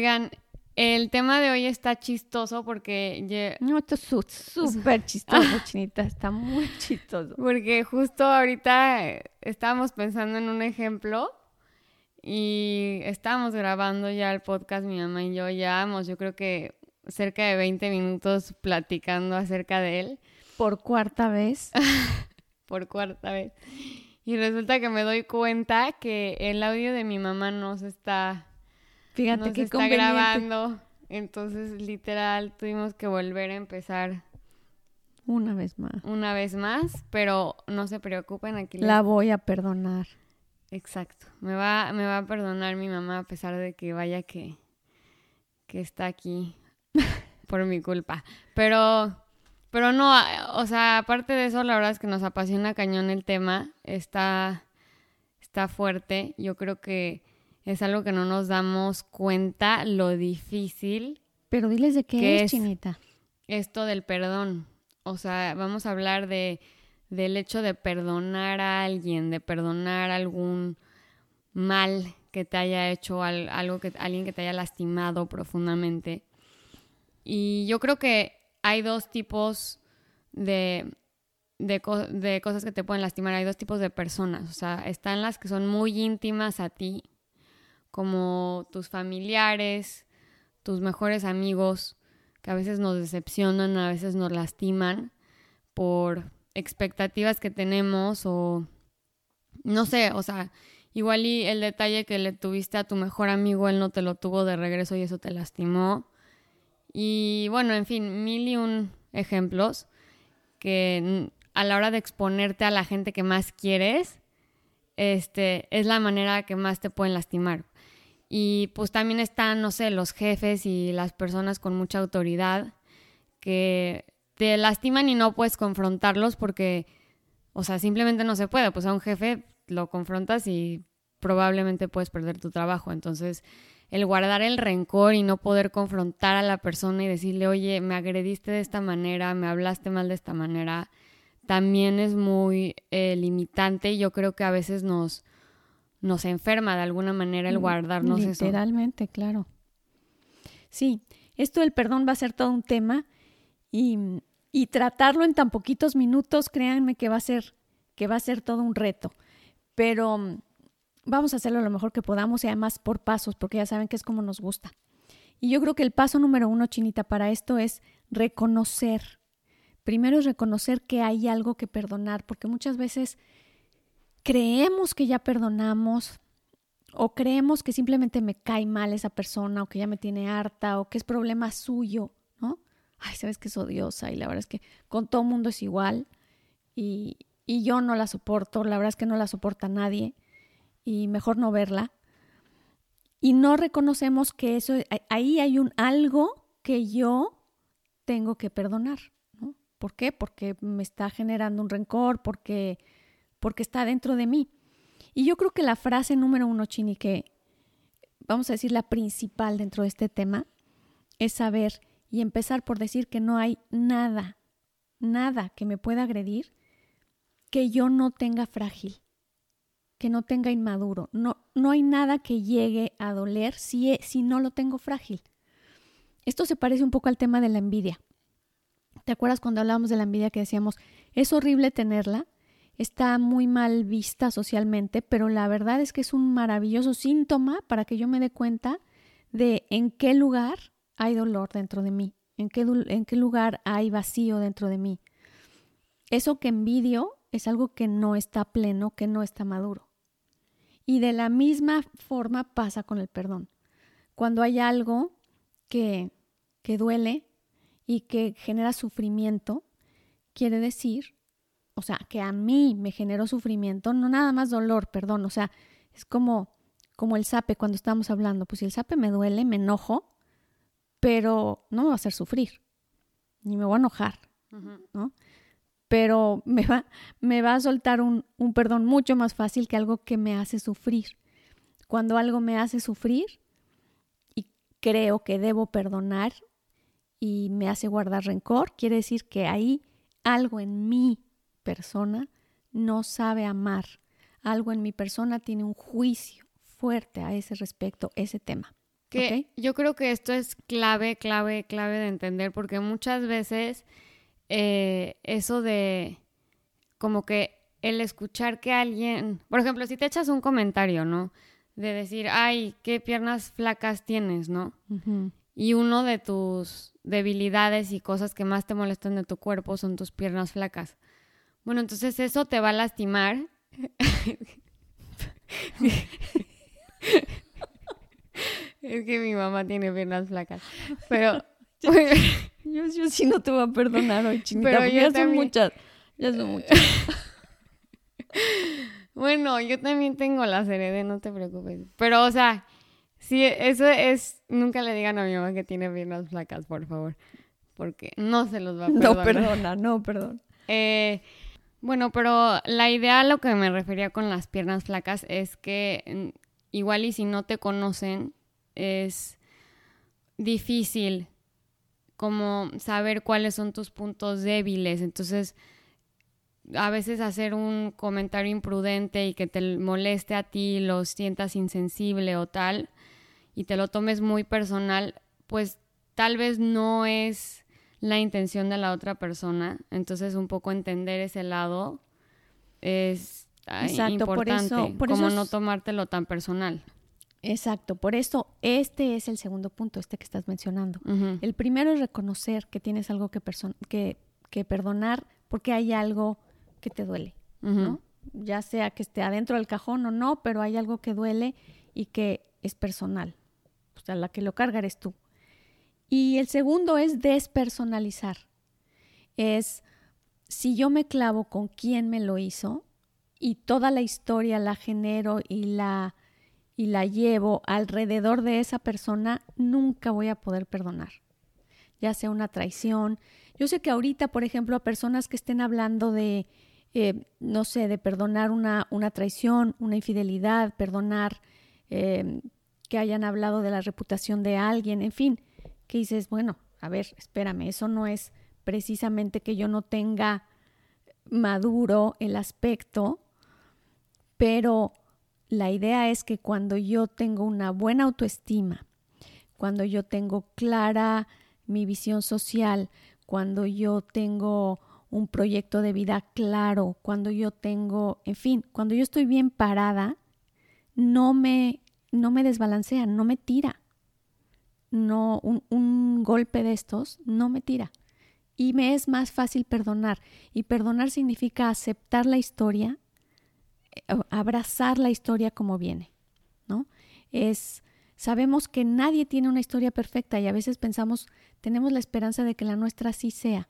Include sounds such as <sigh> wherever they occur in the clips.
Oigan, el tema de hoy está chistoso porque... No, esto es súper chistoso, <laughs> Chinita, está muy chistoso. Porque justo ahorita eh, estábamos pensando en un ejemplo y estábamos grabando ya el podcast, mi mamá y yo, llevamos yo creo que cerca de 20 minutos platicando acerca de él. Por cuarta vez. <laughs> Por cuarta vez. Y resulta que me doy cuenta que el audio de mi mamá no se está Fíjate que está grabando. Entonces, literal, tuvimos que volver a empezar. Una vez más. Una vez más, pero no se preocupen aquí. La voy a perdonar. Exacto. Me va, me va a perdonar mi mamá a pesar de que vaya que, que está aquí <laughs> por mi culpa. Pero, pero no, o sea, aparte de eso, la verdad es que nos apasiona cañón el tema. Está, está fuerte. Yo creo que es algo que no nos damos cuenta lo difícil. Pero diles de qué es, Chinita. Esto del perdón. O sea, vamos a hablar de del hecho de perdonar a alguien, de perdonar algún mal que te haya hecho, algo que alguien que te haya lastimado profundamente. Y yo creo que hay dos tipos de, de, de, cosas que te pueden lastimar. Hay dos tipos de personas. O sea, están las que son muy íntimas a ti como tus familiares, tus mejores amigos, que a veces nos decepcionan, a veces nos lastiman por expectativas que tenemos o no sé, o sea, igual y el detalle que le tuviste a tu mejor amigo, él no te lo tuvo de regreso y eso te lastimó. Y bueno, en fin, mil y un ejemplos que a la hora de exponerte a la gente que más quieres, este, es la manera que más te pueden lastimar. Y pues también están, no sé, los jefes y las personas con mucha autoridad que te lastiman y no puedes confrontarlos porque, o sea, simplemente no se puede. Pues a un jefe lo confrontas y probablemente puedes perder tu trabajo. Entonces, el guardar el rencor y no poder confrontar a la persona y decirle, oye, me agrediste de esta manera, me hablaste mal de esta manera, también es muy eh, limitante y yo creo que a veces nos nos enferma de alguna manera el guardarnos eso. Literalmente, claro. Sí, esto del perdón va a ser todo un tema y, y, tratarlo en tan poquitos minutos, créanme que va a ser que va a ser todo un reto. Pero mm, vamos a hacerlo lo mejor que podamos y además por pasos, porque ya saben que es como nos gusta. Y yo creo que el paso número uno, Chinita, para esto es reconocer. Primero es reconocer que hay algo que perdonar, porque muchas veces creemos que ya perdonamos o creemos que simplemente me cae mal esa persona o que ya me tiene harta o que es problema suyo, ¿no? Ay, sabes que es odiosa y la verdad es que con todo mundo es igual y, y yo no la soporto, la verdad es que no la soporta nadie y mejor no verla. Y no reconocemos que eso, ahí hay un algo que yo tengo que perdonar, ¿no? ¿Por qué? Porque me está generando un rencor, porque porque está dentro de mí. Y yo creo que la frase número uno, Chini, que vamos a decir la principal dentro de este tema, es saber y empezar por decir que no hay nada, nada que me pueda agredir que yo no tenga frágil, que no tenga inmaduro. No, no hay nada que llegue a doler si, si no lo tengo frágil. Esto se parece un poco al tema de la envidia. ¿Te acuerdas cuando hablábamos de la envidia que decíamos, es horrible tenerla, está muy mal vista socialmente, pero la verdad es que es un maravilloso síntoma para que yo me dé cuenta de en qué lugar hay dolor dentro de mí, en qué, en qué lugar hay vacío dentro de mí. Eso que envidio es algo que no está pleno, que no está maduro. Y de la misma forma pasa con el perdón. Cuando hay algo que, que duele y que genera sufrimiento, quiere decir o sea, que a mí me generó sufrimiento, no nada más dolor, perdón, o sea, es como, como el sape cuando estábamos hablando, pues si el sape me duele, me enojo, pero no me va a hacer sufrir, ni me voy a enojar, ¿no? Pero me va, me va a soltar un, un perdón mucho más fácil que algo que me hace sufrir. Cuando algo me hace sufrir y creo que debo perdonar y me hace guardar rencor, quiere decir que hay algo en mí persona no sabe amar. Algo en mi persona tiene un juicio fuerte a ese respecto, ese tema. Que yo creo que esto es clave, clave, clave de entender, porque muchas veces eh, eso de como que el escuchar que alguien, por ejemplo, si te echas un comentario, ¿no? De decir, ay, qué piernas flacas tienes, ¿no? Y uno de tus debilidades y cosas que más te molestan de tu cuerpo son tus piernas flacas. Bueno, entonces eso te va a lastimar. es que mi mamá tiene piernas flacas. Pero <laughs> yo, yo, sí no te voy a perdonar hoy, chinita. Pero ya son muchas. Ya son muchas. <laughs> bueno, yo también tengo las heredé, no te preocupes. Pero, o sea, sí, eso es. Nunca le digan a mi mamá que tiene piernas flacas, por favor. Porque no se los va a perdonar. No, perdona, no, perdón. Eh, bueno, pero la idea a lo que me refería con las piernas flacas es que mm, igual y si no te conocen, es difícil como saber cuáles son tus puntos débiles. Entonces, a veces hacer un comentario imprudente y que te moleste a ti, lo sientas insensible o tal, y te lo tomes muy personal, pues tal vez no es la intención de la otra persona. Entonces, un poco entender ese lado es importante, como no tomártelo tan personal. Exacto, por eso este es el segundo punto, este que estás mencionando. El primero es reconocer que tienes algo que, que, que perdonar porque hay algo que te duele, ¿no? Ya sea que esté adentro del cajón o no, pero hay algo que duele y que es personal. O sea, la que lo carga eres tú. Y el segundo es despersonalizar. Es si yo me clavo con quién me lo hizo y toda la historia la genero y la y la llevo alrededor de esa persona, nunca voy a poder perdonar. Ya sea una traición. Yo sé que ahorita, por ejemplo, a personas que estén hablando de eh, no sé, de perdonar una, una, traición, una infidelidad, perdonar eh, que hayan hablado de la reputación de alguien, en fin, que dices, bueno, a ver, espérame, eso no es precisamente que yo no tenga maduro el aspecto, pero la idea es que cuando yo tengo una buena autoestima, cuando yo tengo clara mi visión social, cuando yo tengo un proyecto de vida claro, cuando yo tengo, en fin, cuando yo estoy bien parada, no me, no me desbalancea, no me tira. No, un, un golpe de estos no me tira. Y me es más fácil perdonar. Y perdonar significa aceptar la historia, eh, abrazar la historia como viene, ¿no? Es, sabemos que nadie tiene una historia perfecta y a veces pensamos, tenemos la esperanza de que la nuestra sí sea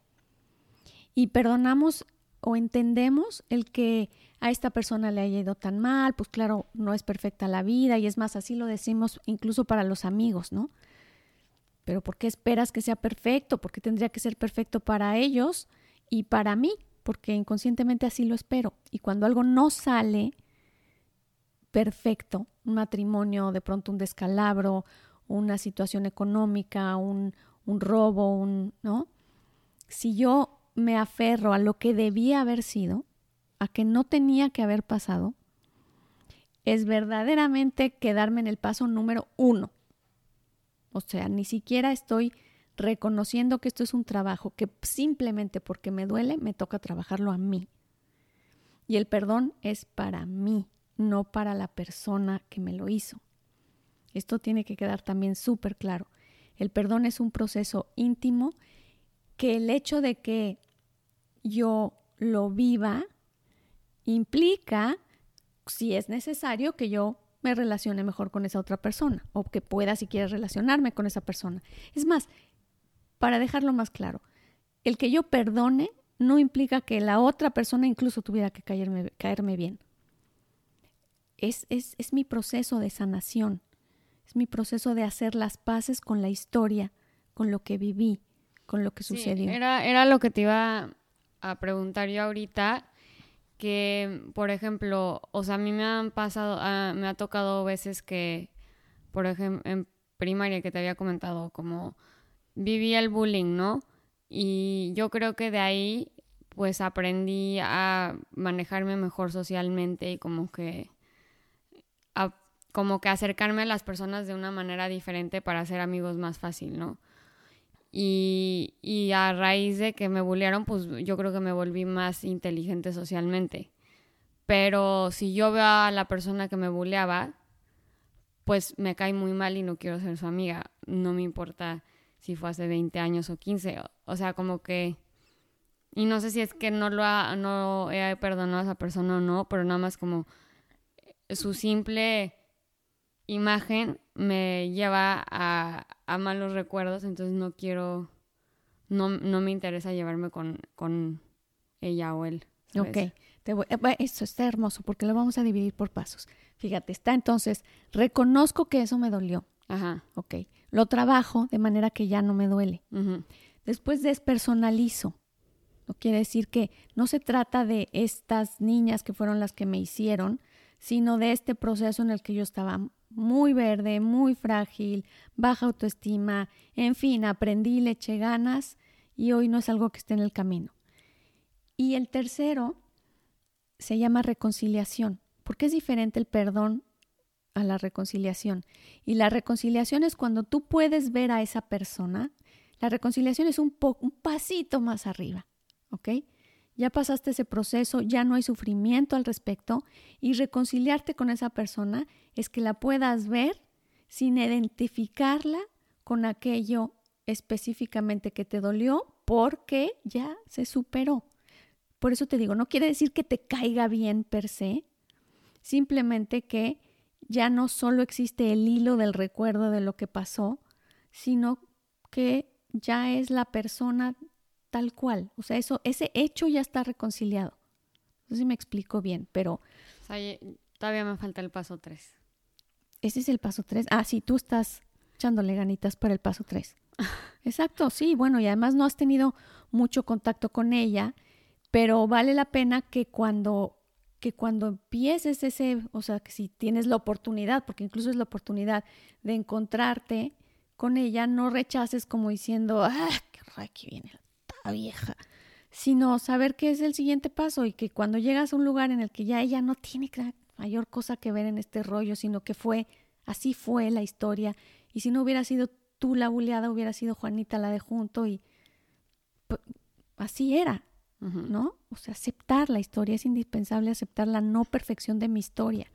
y perdonamos o entendemos el que a esta persona le haya ido tan mal, pues claro, no es perfecta la vida y es más, así lo decimos incluso para los amigos, ¿no? Pero ¿por qué esperas que sea perfecto? ¿Por qué tendría que ser perfecto para ellos y para mí? Porque inconscientemente así lo espero. Y cuando algo no sale perfecto, un matrimonio, de pronto un descalabro, una situación económica, un, un robo, un, ¿no? Si yo me aferro a lo que debía haber sido, a que no tenía que haber pasado, es verdaderamente quedarme en el paso número uno. O sea, ni siquiera estoy reconociendo que esto es un trabajo que simplemente porque me duele me toca trabajarlo a mí. Y el perdón es para mí, no para la persona que me lo hizo. Esto tiene que quedar también súper claro. El perdón es un proceso íntimo que el hecho de que yo lo viva implica, si es necesario, que yo me relacione mejor con esa otra persona o que pueda si quieres relacionarme con esa persona. Es más, para dejarlo más claro, el que yo perdone no implica que la otra persona incluso tuviera que caerme, caerme bien. Es, es, es mi proceso de sanación, es mi proceso de hacer las paces con la historia, con lo que viví, con lo que sucedió. Era, era lo que te iba a preguntar yo ahorita, que, por ejemplo, o sea, a mí me han pasado, ah, me ha tocado veces que, por ejemplo, en primaria que te había comentado, como vivía el bullying, ¿no? Y yo creo que de ahí, pues aprendí a manejarme mejor socialmente y como que como que acercarme a las personas de una manera diferente para hacer amigos más fácil, ¿no? Y, y a raíz de que me bullearon, pues yo creo que me volví más inteligente socialmente. Pero si yo veo a la persona que me bulleaba, pues me cae muy mal y no quiero ser su amiga. No me importa si fue hace 20 años o 15. O sea, como que... Y no sé si es que no lo ha, no he perdonado a esa persona o no, pero nada más como su simple imagen me lleva a, a malos recuerdos, entonces no quiero, no, no me interesa llevarme con, con ella o él. Ok, te voy, eh, esto está hermoso porque lo vamos a dividir por pasos. Fíjate, está entonces, reconozco que eso me dolió. Ajá. Ok, lo trabajo de manera que ya no me duele. Después despersonalizo. No quiere decir que no se trata de estas niñas que fueron las que me hicieron, sino de este proceso en el que yo estaba muy verde, muy frágil, baja autoestima, en fin, aprendí, le eché ganas y hoy no es algo que esté en el camino. Y el tercero se llama reconciliación, porque es diferente el perdón a la reconciliación. Y la reconciliación es cuando tú puedes ver a esa persona, la reconciliación es un, un pasito más arriba, ¿ok? Ya pasaste ese proceso, ya no hay sufrimiento al respecto y reconciliarte con esa persona es que la puedas ver sin identificarla con aquello específicamente que te dolió porque ya se superó. Por eso te digo, no quiere decir que te caiga bien per se, simplemente que ya no solo existe el hilo del recuerdo de lo que pasó, sino que ya es la persona tal cual. O sea, eso, ese hecho ya está reconciliado. No sé si me explico bien, pero... todavía me falta el paso 3. Ese es el paso 3. Ah, sí, tú estás echándole ganitas para el paso 3. <laughs> Exacto, sí, bueno, y además no has tenido mucho contacto con ella, pero vale la pena que cuando que cuando empieces ese, o sea, que si tienes la oportunidad, porque incluso es la oportunidad de encontrarte con ella, no rechaces como diciendo, ah, qué raro viene la vieja, sino saber qué es el siguiente paso y que cuando llegas a un lugar en el que ya ella no tiene mayor cosa que ver en este rollo, sino que fue, así fue la historia, y si no hubiera sido tú la buleada, hubiera sido Juanita la de junto y pues, así era, ¿no? O sea, aceptar la historia, es indispensable aceptar la no perfección de mi historia.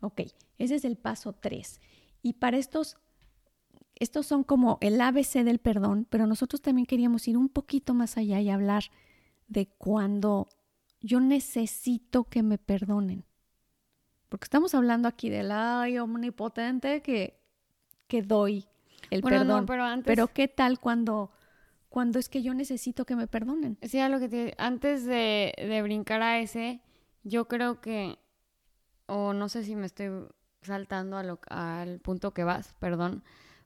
Ok, ese es el paso 3. Y para estos, estos son como el ABC del perdón, pero nosotros también queríamos ir un poquito más allá y hablar de cuando yo necesito que me perdonen. Porque estamos hablando aquí del ay omnipotente que, que doy el perdón. pero, pero qué tal cuando cuando es que yo necesito que me perdonen. Sí, a lo que te, antes de, de brincar a ese, yo creo que, o no sé si me estoy saltando a lo, al punto que vas, perdón,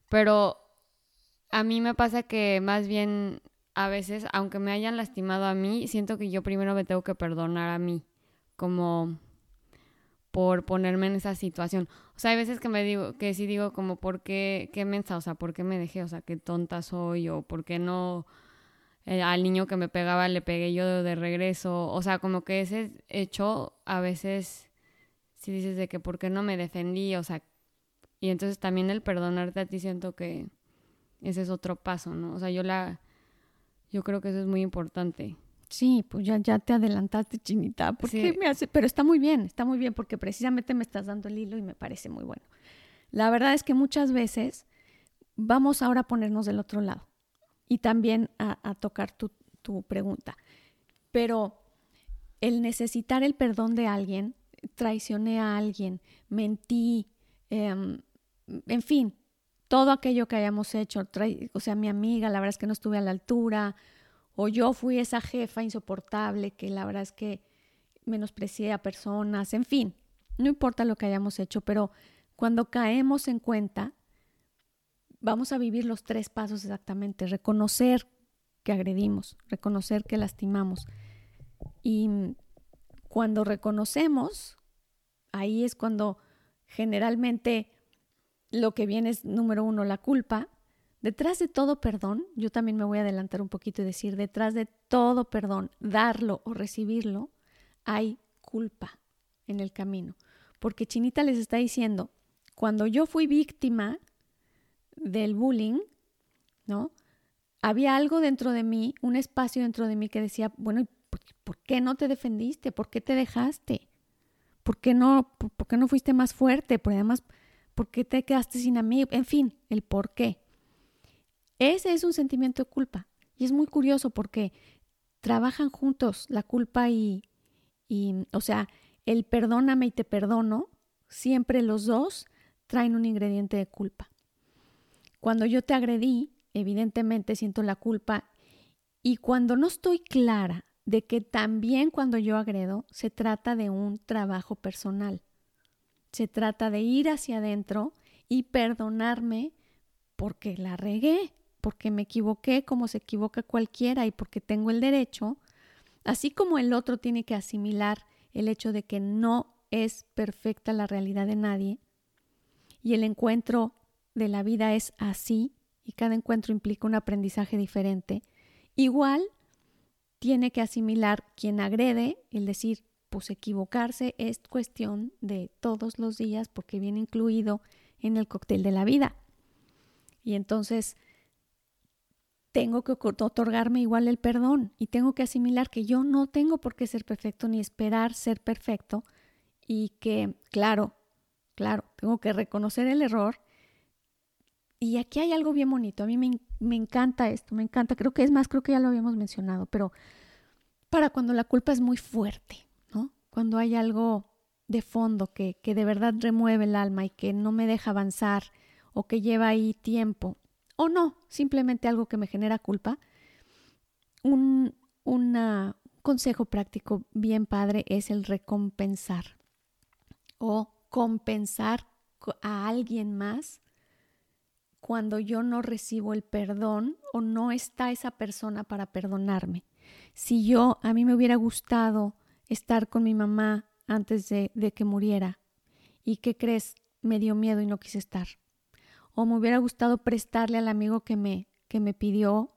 pero a mí me pasa que más bien a veces, aunque me hayan lastimado a mí, siento que yo primero me tengo que perdonar a mí, como por ponerme en esa situación. O sea, hay veces que me digo, que sí digo como, ¿por qué, qué mensa? O sea, ¿por qué me dejé? O sea, qué tonta soy o ¿por qué no eh, al niño que me pegaba le pegué yo de, regreso? O sea, como que ese hecho a veces si dices de que ¿por qué no me defendí? O sea, y entonces también el perdonarte a ti siento que ese es otro paso, ¿no? O sea, yo la, yo creo que eso es muy importante. Sí, pues ya, ya te adelantaste, chinita. ¿Por qué me hace? Pero está muy bien, está muy bien porque precisamente me estás dando el hilo y me parece muy bueno. La verdad es que muchas veces vamos ahora a ponernos del otro lado y también a, tocar tu, pregunta. Pero el necesitar el perdón de alguien, traicioné a alguien, mentí, em, en fin, todo aquello que hayamos hecho, o sea, mi amiga, la verdad es que no estuve a la altura, o yo fui esa jefa insoportable que la verdad es que menosprecié a personas, en fin, no importa lo que hayamos hecho, pero cuando caemos en cuenta, vamos a vivir los tres pasos exactamente, reconocer que agredimos, reconocer que lastimamos. Y cuando reconocemos, ahí es cuando generalmente lo que viene es, número uno, la culpa, Detrás de todo perdón, yo también me voy a adelantar un poquito y decir, detrás de todo perdón, darlo o recibirlo, hay culpa en el camino. porque Chinita les está diciendo, cuando yo fui víctima del bullying, ¿no? Había algo dentro de mí, un espacio dentro de mí que decía, bueno, ¿por, qué no te defendiste? ¿Por qué te dejaste? ¿Por qué no, por, qué no fuiste más fuerte? Por además, ¿por qué te quedaste sin amigo? En fin, el por qué. Ese es un sentimiento de culpa. Y es muy curioso porque trabajan juntos la culpa y, y, o sea, el perdóname y te perdono, siempre los dos traen un ingrediente de culpa. Cuando yo te agredí, evidentemente siento la culpa y cuando no estoy clara de que también cuando yo agredo se trata de un trabajo personal. Se trata de ir hacia adentro y perdonarme porque la regué, porque me equivoqué como se equivoca cualquiera y porque tengo el derecho, así como el otro tiene que asimilar el hecho de que no es perfecta la realidad de nadie y el encuentro de la vida es así y cada encuentro implica un aprendizaje diferente, igual tiene que asimilar quien agrede, el decir, pues equivocarse es cuestión de todos los días porque viene incluido en el cóctel de la vida. Y entonces tengo que otorgarme igual el perdón y tengo que asimilar que yo no tengo por qué ser perfecto ni esperar ser perfecto y que, claro, claro, tengo que reconocer el error. Y aquí hay algo bien bonito, a mí me, me encanta esto, me encanta, creo que es más, creo que ya lo habíamos mencionado, pero para cuando la culpa es muy fuerte. Cuando hay algo de fondo que, que de verdad remueve el alma y que no me deja avanzar o que lleva ahí tiempo o no, simplemente algo que me genera culpa, un consejo práctico bien padre es el recompensar o compensar a alguien más cuando yo no recibo el perdón o no está esa persona para perdonarme. Si yo, a mí me hubiera gustado estar con mi mamá antes de, que muriera, ¿y qué crees? Me dio miedo y no quise estar o me hubiera gustado prestarle al amigo que me, que me pidió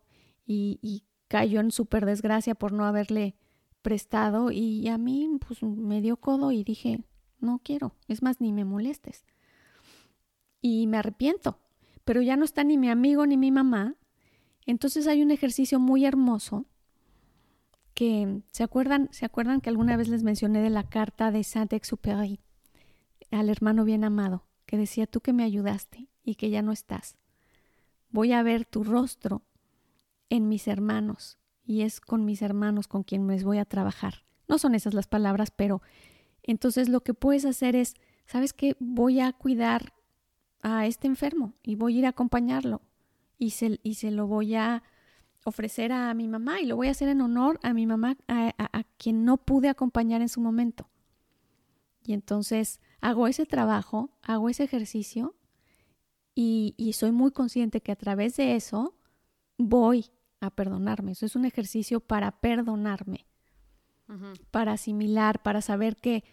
y, cayó en súper desgracia por no haberle prestado y a mí pues me dio codo y dije, no quiero, es más, ni me molestes. Y me arrepiento, pero ya no está ni mi amigo ni mi mamá. Entonces hay un ejercicio muy hermoso que se acuerdan, se acuerdan que alguna vez les mencioné de la carta de Saint-Exupéry al hermano bien amado, que decía tú que me ayudaste y que ya no estás. Voy a ver tu rostro en mis hermanos y es con mis hermanos con quien me voy a trabajar. No son esas las palabras, pero entonces lo que puedes hacer es, ¿sabes qué? Voy a cuidar a este enfermo y voy a ir a acompañarlo y se, y se lo voy a ofrecer a mi mamá y lo voy a hacer en honor a mi mamá, a, a quien no pude acompañar en su momento. Y entonces hago ese trabajo, hago ese ejercicio y, soy muy consciente que a través de eso voy a perdonarme. Eso es un ejercicio para perdonarme, para asimilar, para saber que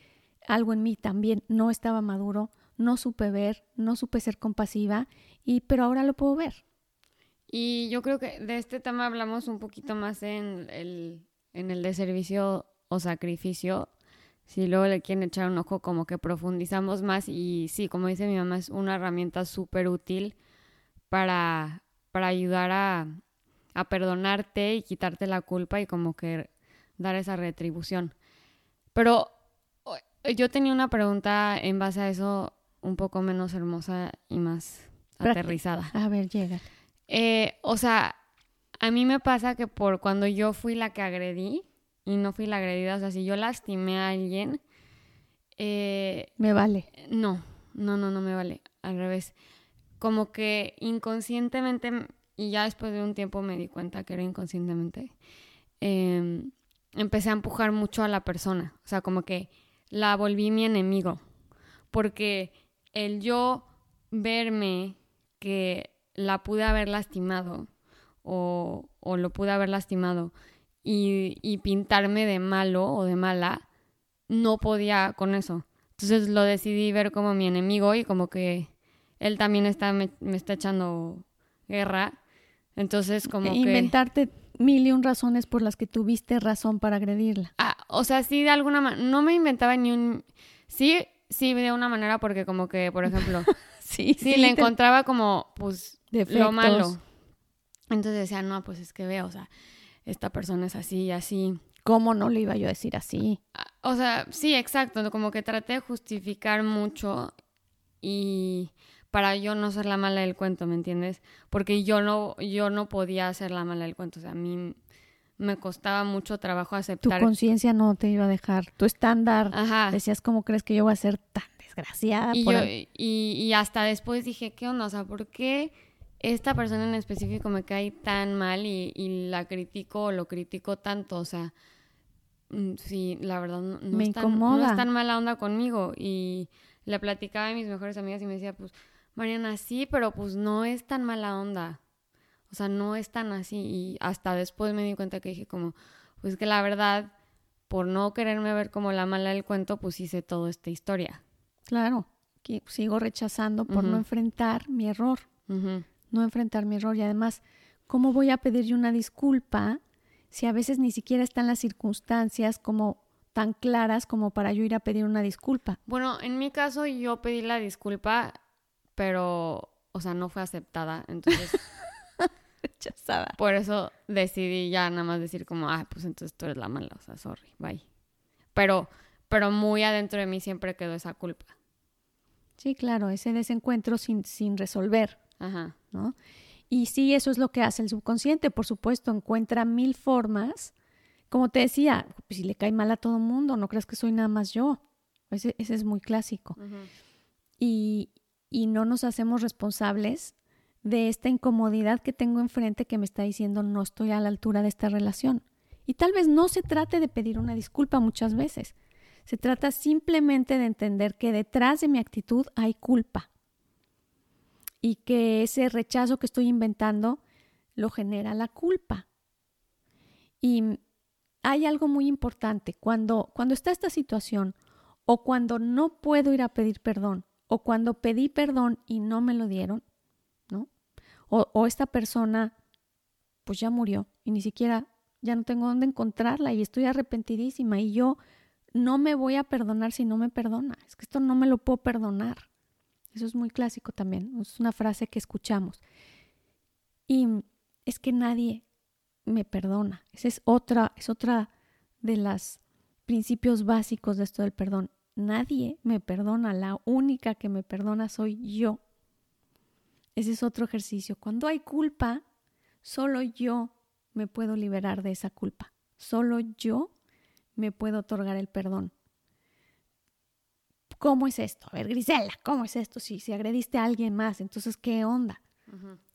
algo en mí también no estaba maduro, no supe ver, no supe ser compasiva, y pero ahora lo puedo ver. Y yo creo que de este tema hablamos un poquito más en el, en el de servicio o sacrificio, si luego le quieren echar un ojo, como que profundizamos más y sí, como dice mi mamá, es una herramienta súper útil para, para ayudar a, a perdonarte y quitarte la culpa y como que dar esa retribución. Pero yo tenía una pregunta en base a eso un poco menos hermosa y más aterrizada. A ver, llega. Eh, o sea, a mí me pasa que por cuando yo fui la que agredí, y no fui la agredida. O sea, si yo lastimé a alguien... Eh, me vale. No, no, no, no me vale. Al revés. Como que inconscientemente, y ya después de un tiempo me di cuenta que era inconscientemente, em, empecé a empujar mucho a la persona. O sea, como que la volví mi enemigo. Porque el yo verme que la pude haber lastimado o, o lo pude haber lastimado y, pintarme de malo o de mala, no podía con eso. Entonces lo decidí ver como mi enemigo y como que él también está, me, está echando guerra. Entonces como Inventarte mil y un razones por las que tuviste razón para agredirla. Ah, o sea, sí, de alguna manera, no me inventaba ni un... Sí, sí, de una manera porque como que, por ejemplo, <laughs> Sí, sí, le te- encontraba como, pues, defectos. lo malo. Entonces decía, no, pues es que veo, o sea, esta persona es así y así. ¿Cómo no le iba yo a decir así? Ah, O sea, sí, exacto, como que traté de justificar mucho y para yo no ser la mala del cuento, ¿me entiendes? Porque yo no, yo no podía ser la mala del cuento, o sea, a mí me costaba mucho trabajo Tu aceptar. conciencia no te iba a dejar. Tu estándar. Ajá. Decías, ¿cómo crees que yo voy a ser tan desgraciada? Y, por yo, el- y, y hasta después dije, ¿qué onda? O sea, ¿por qué esta persona en específico me cae tan mal y, y la critico o lo critico tanto? O sea, mm, sí, la verdad no, no Me es tan, no es tan mala onda conmigo. Y le platicaba a mis mejores amigas y me decía, pues, Mariana, sí, pero pues no es tan mala onda. O sea, no es tan así. Y hasta después me di cuenta que dije como, pues que la verdad, por no quererme ver como la mala del cuento, pues hice toda esta historia. Claro, que sigo rechazando por no enfrentar mi error. No enfrentar mi error y además, ¿cómo voy a pedirle una disculpa si a veces ni siquiera están las circunstancias como tan claras como para yo ir a pedir una disculpa? Bueno, en mi caso yo pedí la disculpa, pero, o sea, no fue aceptada. Entonces, <laughs> Rechazada. por eso decidí ya nada más decir como, ah, pues entonces tú eres la mala, o sea, sorry, bye. Pero, pero muy adentro de mí siempre quedó esa culpa. Sí, claro, ese desencuentro sin, sin resolver, Ajá. ¿no? Y sí, eso es lo que hace el subconsciente, por supuesto, encuentra mil formas. Como te decía, pues si le cae mal a todo mundo, no creas que soy nada más yo. Ese, ese es muy clásico. y, y no nos hacemos responsables de esta incomodidad que tengo enfrente que me está diciendo no estoy a la altura de esta relación. Y tal vez no se trate de pedir una disculpa muchas veces. Se trata simplemente de entender que detrás de mi actitud hay culpa y que ese rechazo que estoy inventando lo genera la culpa. Y hay algo muy importante. Cuando, cuando está esta situación o cuando no puedo ir a pedir perdón o cuando pedí perdón y no me lo dieron, ¿no? O, o esta persona pues ya murió y ni siquiera ya no tengo dónde encontrarla y estoy arrepentidísima y yo no me voy a perdonar si no me perdona. Es que esto no me lo puedo perdonar. Eso es muy clásico también, es una frase que escuchamos. Y es que nadie me perdona. Esa es otra, es otra de los principios básicos de esto del perdón. Nadie me perdona, la única que me perdona soy yo. Ese es otro ejercicio. Cuando hay culpa, solo yo me puedo liberar de esa culpa. Solo yo me puedo otorgar el perdón. ¿Cómo es esto? A ver, Grisela, ¿cómo es esto? Si, si agrediste a alguien más, entonces, ¿qué onda?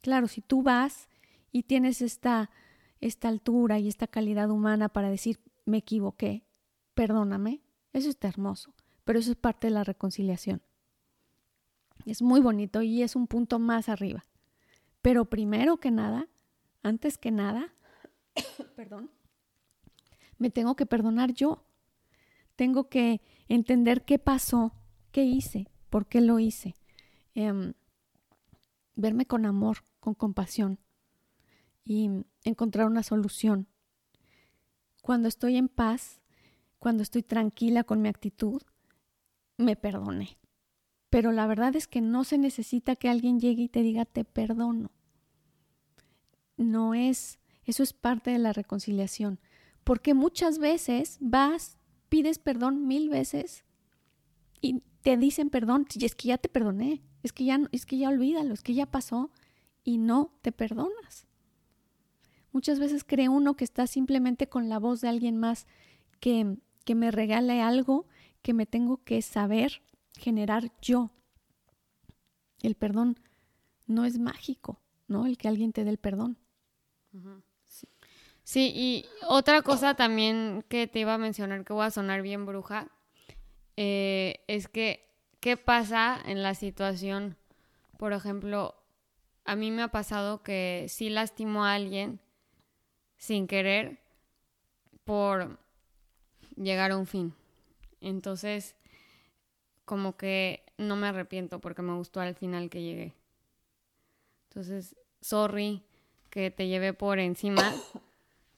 Claro, si tú vas y tienes esta, esta altura y esta calidad humana para decir, me equivoqué, perdóname, eso está hermoso, pero eso es parte de la reconciliación. Es muy bonito y es un punto más arriba. Pero primero que nada, antes que nada, <coughs> perdón, me tengo que perdonar yo. Tengo que entender qué pasó, qué hice, por qué lo hice. Em, verme con amor, con compasión y encontrar una solución. Cuando estoy en paz, cuando estoy tranquila con mi actitud, me perdoné. Pero la verdad es que no se necesita que alguien llegue y te diga te perdono. No es, eso es parte de la reconciliación. Porque muchas veces vas, pides perdón mil veces y te dicen perdón, y es que ya te perdoné, es que ya, es que ya olvídalo, es que ya pasó y no te perdonas. Muchas veces cree uno que está simplemente con la voz de alguien más que, que me regale algo que me tengo que saber generar yo. El perdón no es mágico, ¿no? El que alguien te dé el perdón. Sí, y otra cosa también que te iba a mencionar que voy a sonar bien bruja, eh, es que, ¿qué pasa en la situación? Por ejemplo, a mí me ha pasado que sí lastimo a alguien sin querer por llegar a un fin. Entonces, como que no me arrepiento porque me gustó al final que llegué. Entonces, sorry que te llevé por encima,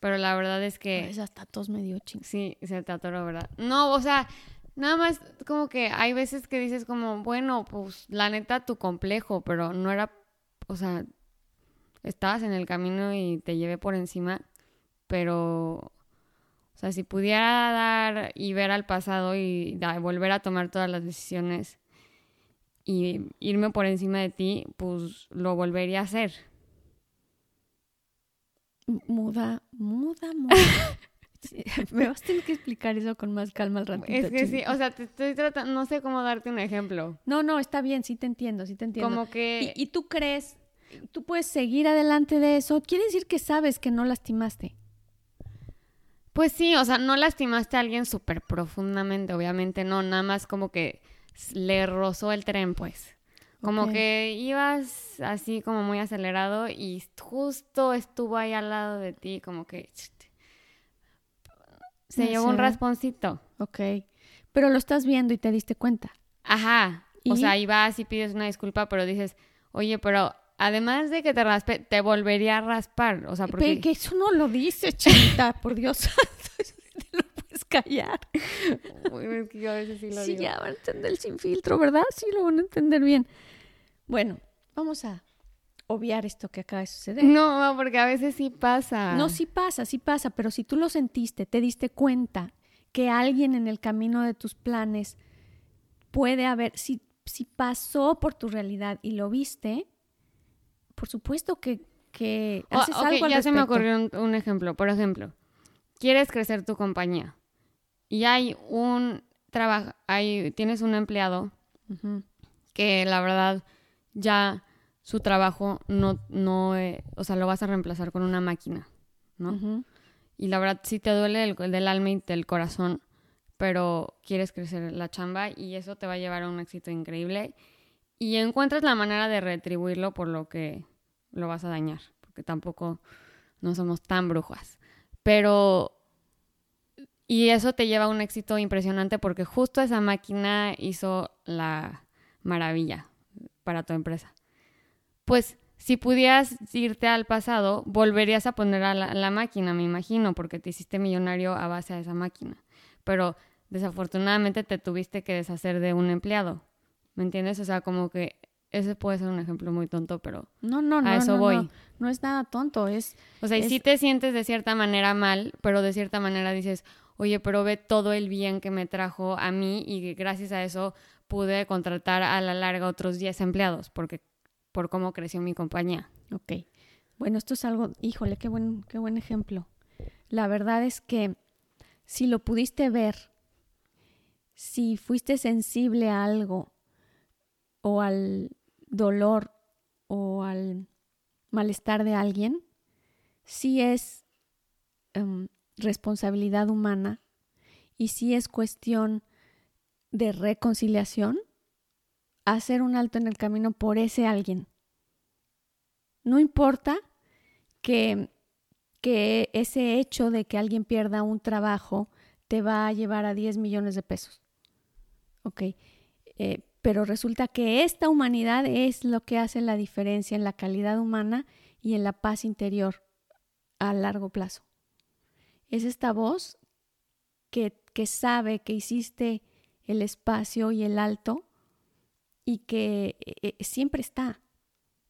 pero la verdad es que Es hasta tos medio ching. sí, se te atoró, ¿verdad? No, o sea, Nada más como que hay veces que dices como, bueno, pues la neta tu complejo, pero no era, o sea, estabas en el camino y te llevé por encima, pero, o sea, si pudiera dar y ver al pasado y volver a tomar todas las decisiones y irme por encima de ti, pues lo volvería a hacer. Muda, muda, <laughs> muda. me vas a tener que explicar eso con más calma al ratito. Es que sí, o sea, te estoy tratando, no sé cómo darte un ejemplo. No, no, está bien, sí te entiendo, sí te entiendo. Como que... ¿Y, tú crees, tú puedes seguir adelante de eso? Quiere decir que sabes que no lastimaste. Pues sí, o sea, no lastimaste a alguien súper profundamente, obviamente no, nada más como que le rozó el tren, pues. Como que ibas así como muy acelerado y justo estuvo ahí al lado de ti, como que se llevó un rasponcito. Ok. Pero lo estás viendo y te diste cuenta. Ajá. O sea, ahí vas y pides una disculpa, pero dices, oye, pero además de que te raspe, te volvería a raspar. O sea, porque... Pero que eso no lo dice, chiquita, por Dios. <laughs> te lo puedes callar. Uy, es que yo a veces sí lo sí, ya van a entender el sin filtro, ¿verdad? Sí, lo van a entender bien. Bueno, vamos a obviar esto que acaba de suceder. No, porque a veces sí pasa. No, sí pasa, sí pasa, pero si tú lo sentiste, te diste cuenta que alguien en el camino de tus planes puede haber, si, si pasó por tu realidad y lo viste, por supuesto que, que haces algo al ya se me ocurrió un, ejemplo. Por ejemplo, quieres crecer tu compañía y hay un trabajo, hay, tienes un empleado que la verdad ya su trabajo no, no, eh, o sea, lo vas a reemplazar con una máquina, ¿no? Y la verdad sí te duele el, del alma y del corazón, pero quieres crecer la chamba y eso te va a llevar a un éxito increíble y encuentras la manera de retribuirlo por lo que lo vas a dañar, porque tampoco no somos tan brujas. Pero y eso te lleva a un éxito impresionante porque justo esa máquina hizo la maravilla para tu empresa pues si pudieras irte al pasado, volverías a poner a la, máquina, me imagino, porque te hiciste millonario a base de esa máquina. Pero desafortunadamente te tuviste que deshacer de un empleado. ¿Me entiendes? O sea, como que ese puede ser un ejemplo muy tonto, pero no, no, no, a eso voy. No, es nada tonto, es... O sea, y si te sientes de cierta manera mal, pero de cierta manera dices, oye, pero ve todo el bien que me trajo a mí y gracias a eso pude contratar a la larga otros 10 empleados, porque por cómo creció mi compañía. Ok. Bueno, esto es algo, híjole, qué buen, qué buen ejemplo. La verdad es que si lo pudiste ver, si fuiste sensible a algo o al dolor o al malestar de alguien, sí es em, responsabilidad humana y sí es cuestión de reconciliación hacer un alto en el camino por ese alguien. No importa que, que ese hecho de que alguien pierda un trabajo te va a llevar a 10 millones de pesos. Ok, eh, pero resulta que esta humanidad es lo que hace la diferencia en la calidad humana y en la paz interior a largo plazo. Es esta voz que, que sabe que hiciste el espacio y el alto y que eh, eh, siempre está,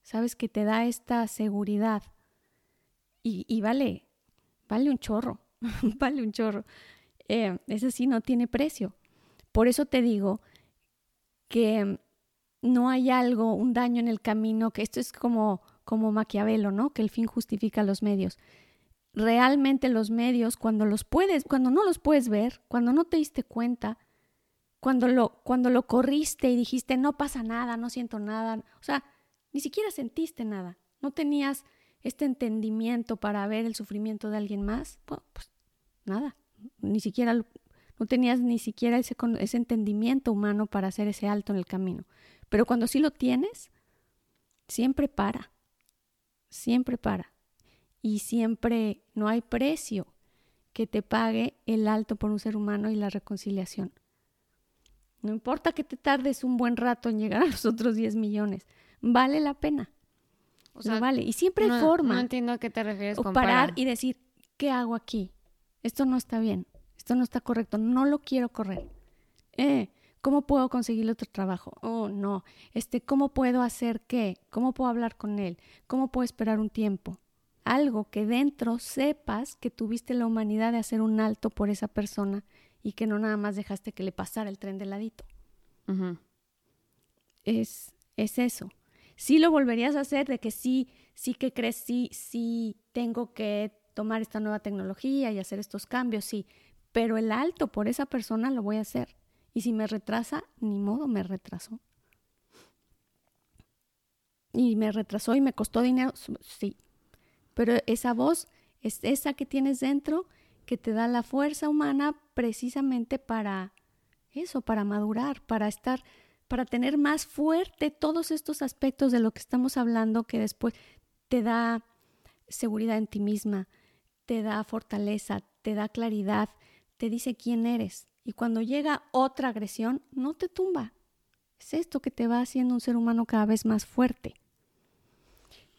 sabes que te da esta seguridad y, vale, vale un chorro, <laughs> vale un chorro. Eh, ese sí no tiene precio. Por eso te digo que no hay algo, un daño en el camino, que esto es como, como Maquiavelo, ¿no? Que el fin justifica los medios. Realmente los medios, cuando los puedes, cuando no los puedes ver, cuando no te diste cuenta, cuando lo, cuando lo corriste y dijiste, no pasa nada, no siento nada, o sea, ni siquiera sentiste nada, no tenías este entendimiento para ver el sufrimiento de alguien más, pues, nada, ni siquiera, no tenías ni siquiera ese, ese entendimiento humano para hacer ese alto en el camino. Pero cuando sí lo tienes, siempre para, siempre para. Y siempre no hay precio que te pague el alto por un ser humano y la reconciliación. No importa que te tardes un buen rato en llegar a los otros 10 millones, vale la pena. O sea, vale. Y siempre hay forma. No entiendo a qué te refieres. O parar y decir, ¿qué hago aquí? Esto no está bien, esto no está correcto, no lo quiero correr. Eh, ¿Cómo puedo conseguir otro trabajo? Oh, no. Este, ¿cómo puedo hacer qué? ¿Cómo puedo hablar con él? ¿Cómo puedo esperar un tiempo? Algo que dentro sepas que tuviste la humanidad de hacer un alto por esa persona y que no nada más dejaste que le pasara el tren de ladito. es, es eso. Sí lo volverías a hacer de que sí, sí que crees, sí, sí tengo que tomar esta nueva tecnología y hacer estos cambios, sí, pero el alto por esa persona lo voy a hacer y si me retrasa, ni modo, me retrasó. Y me retrasó y me costó dinero, sí. Pero esa voz es esa que tienes dentro que te da la fuerza humana precisamente para eso, para madurar, para estar, para tener más fuerte todos estos aspectos de lo que estamos hablando que después te da seguridad en ti misma, te da fortaleza, te da claridad, te dice quién eres. Y cuando llega otra agresión, no te tumba. Es esto que te va haciendo un ser humano cada vez más fuerte.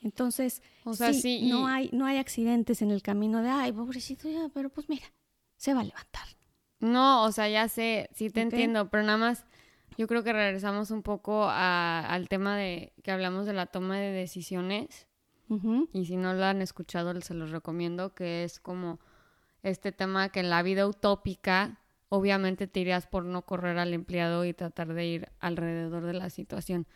Entonces, o sea, sí, no, hay, no hay accidentes en el camino de, ay, pobrecito, ya, pero pues mira, se va a levantar. No, o sea, ya sé, sí te entiendo, pero nada más yo creo que regresamos un poco al tema de que hablamos de la toma de decisiones. Y si no lo han escuchado, se los recomiendo, que es como este tema que en la vida utópica obviamente te irías por no correr al empleado y tratar de ir alrededor de la situación.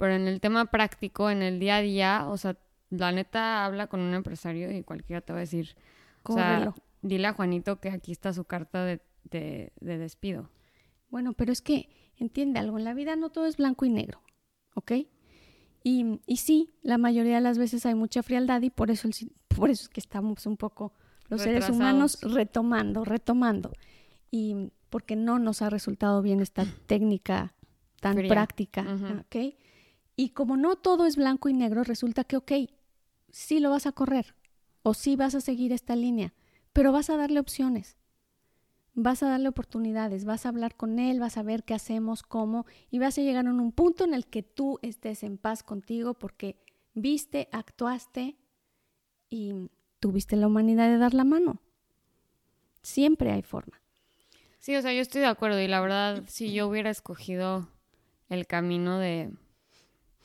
Pero en el tema práctico, en el día a día, o sea, la neta habla con un empresario y cualquiera te va a decir, o sea, dile a Juanito que aquí está su carta de, de, despido. Bueno, pero es que entiende algo, en la vida no todo es blanco y negro, ¿ok? Y, y sí, la mayoría de las veces hay mucha frialdad y por eso, por eso es que estamos un poco los seres humanos retomando, retomando y porque no nos ha resultado bien esta técnica tan práctica, ¿ok? Y como no todo es blanco y negro, resulta que, ok, sí lo vas a correr o sí vas a seguir esta línea, pero vas a darle opciones, vas a darle oportunidades, vas a hablar con él, vas a ver qué hacemos, cómo, y vas a llegar a un punto en el que tú estés en paz contigo porque viste, actuaste y tuviste la humanidad de dar la mano. Siempre hay forma. Sí, o sea, yo estoy de acuerdo y la verdad, si yo hubiera escogido el camino de,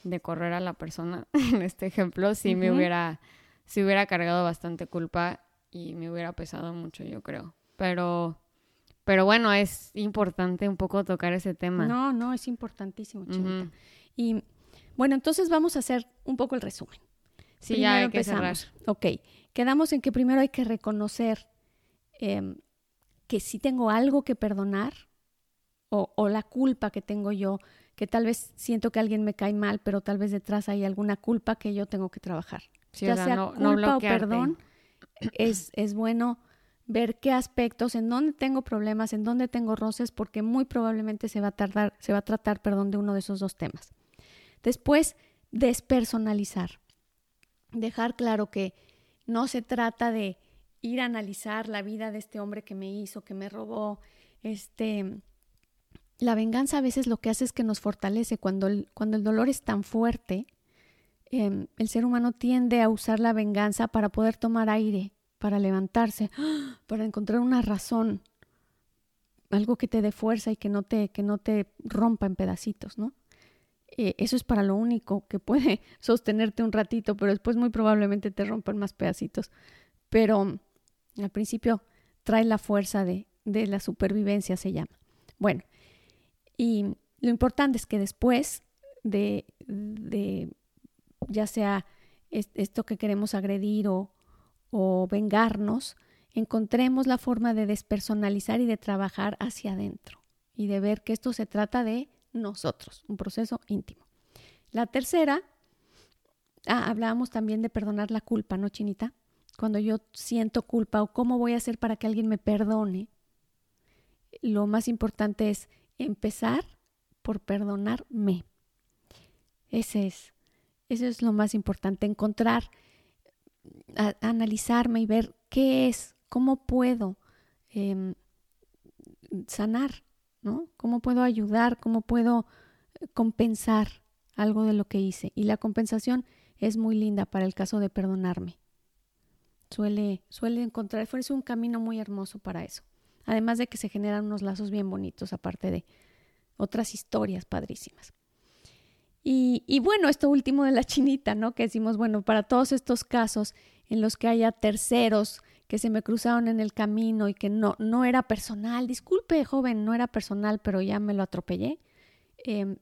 de correr a la persona, <laughs> en este ejemplo, sí me hubiera, sí hubiera cargado bastante culpa y me hubiera pesado mucho, yo creo. Pero, pero bueno, es importante un poco tocar ese tema. No, no, es importantísimo, Chinita. Y bueno, entonces vamos a hacer un poco el resumen. Sí, ya hay que cerrar. Ok, quedamos en que primero hay que reconocer eh, que sí tengo algo que perdonar o, la culpa que tengo yo, que tal vez siento que alguien me cae mal, pero tal vez detrás hay alguna culpa que yo tengo que trabajar. ya sea, culpa o perdón, es, es bueno ver qué aspectos, en dónde tengo problemas, en dónde tengo roces, porque muy probablemente se va a tardar, se va a tratar, perdón, de uno de esos dos temas. Después, despersonalizar. Dejar claro que no se trata de ir a analizar la vida de este hombre que me hizo, que me robó. Este, la venganza a veces lo que hace es que nos fortalece. Cuando el, cuando el dolor es tan fuerte, em, el ser humano tiende a usar la venganza para poder tomar aire, para levantarse, <gasps> para encontrar una razón, algo que te dé fuerza y que no te, que no te rompa en pedacitos, ¿no? Eh, eso es para lo único que puede <laughs> sostenerte un ratito, pero después muy probablemente te rompan más pedacitos. Pero al principio trae la fuerza de, de la supervivencia, se llama. Bueno, y lo importante es que después de, de ya sea esto que queremos agredir o, o vengarnos, encontremos la forma de despersonalizar y de trabajar hacia adentro y de ver que esto se trata de nosotros, un proceso íntimo. La tercera, ah, hablábamos también de perdonar la culpa, ¿no, Chinita? cuando yo siento culpa o cómo voy a hacer para que alguien me perdone, lo más importante es empezar por perdonarme. Ese es, eso es lo más importante, encontrar, analizarme y ver qué es, cómo puedo em, sanar, ¿no? ¿Cómo puedo ayudar? ¿Cómo puedo compensar algo de lo que hice? Y la compensación es muy linda para el caso de perdonarme suele, suele encontrar, es un camino muy hermoso para eso. Además de que se generan unos lazos bien bonitos, aparte de otras historias padrísimas. Y, y, bueno, esto último de la chinita, ¿no? Que decimos, bueno, para todos estos casos en los que haya terceros que se me cruzaron en el camino y que no, no era personal, disculpe, joven, no era personal, pero ya me lo atropellé. Eh,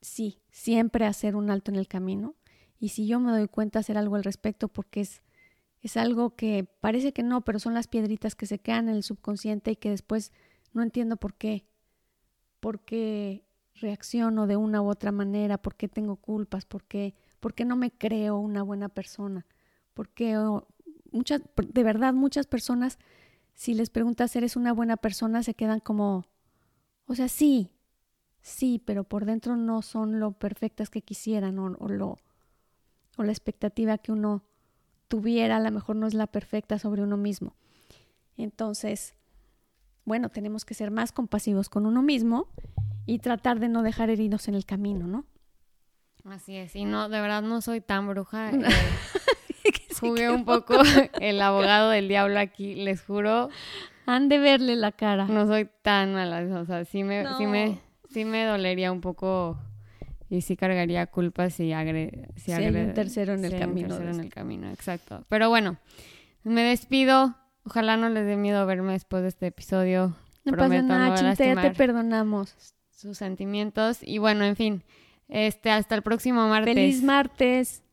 sí, siempre hacer un alto en el camino. Y si yo me doy cuenta, hacer algo al respecto, porque es, es algo que parece que no, pero son las piedritas que se quedan en el subconsciente y que después no entiendo por qué. ¿Por qué reacciono de una u otra manera? ¿Por qué tengo culpas? ¿Por qué, por qué no me creo una buena persona? ¿Por qué muchas, de verdad, muchas personas, si les preguntas, ¿eres una buena persona? Se quedan como, o sea, sí, sí, pero por dentro no son lo perfectas que quisieran o lo, o la expectativa que uno tuviera, a lo mejor no es la perfecta sobre uno mismo. Entonces, bueno, tenemos que ser más compasivos con uno mismo y tratar de no dejar heridos en el camino, ¿no? Así es, y no, de verdad no soy tan bruja. <laughs> Eh, jugué un poco <laughs> el abogado del diablo aquí, les juro. Han de verle la cara. No soy tan mala, o sea, sí me, sí me, sí me dolería un poco y sí cargaría culpas si agre, si, hay un tercero en el si hay un camino. tercero de en el camino, exacto. Pero bueno, me despido. Ojalá no les dé miedo verme después de este episodio. No pasa Prometo nada, no ya te perdonamos. sus sentimientos. Y bueno, en fin, este, hasta el próximo martes. Feliz martes.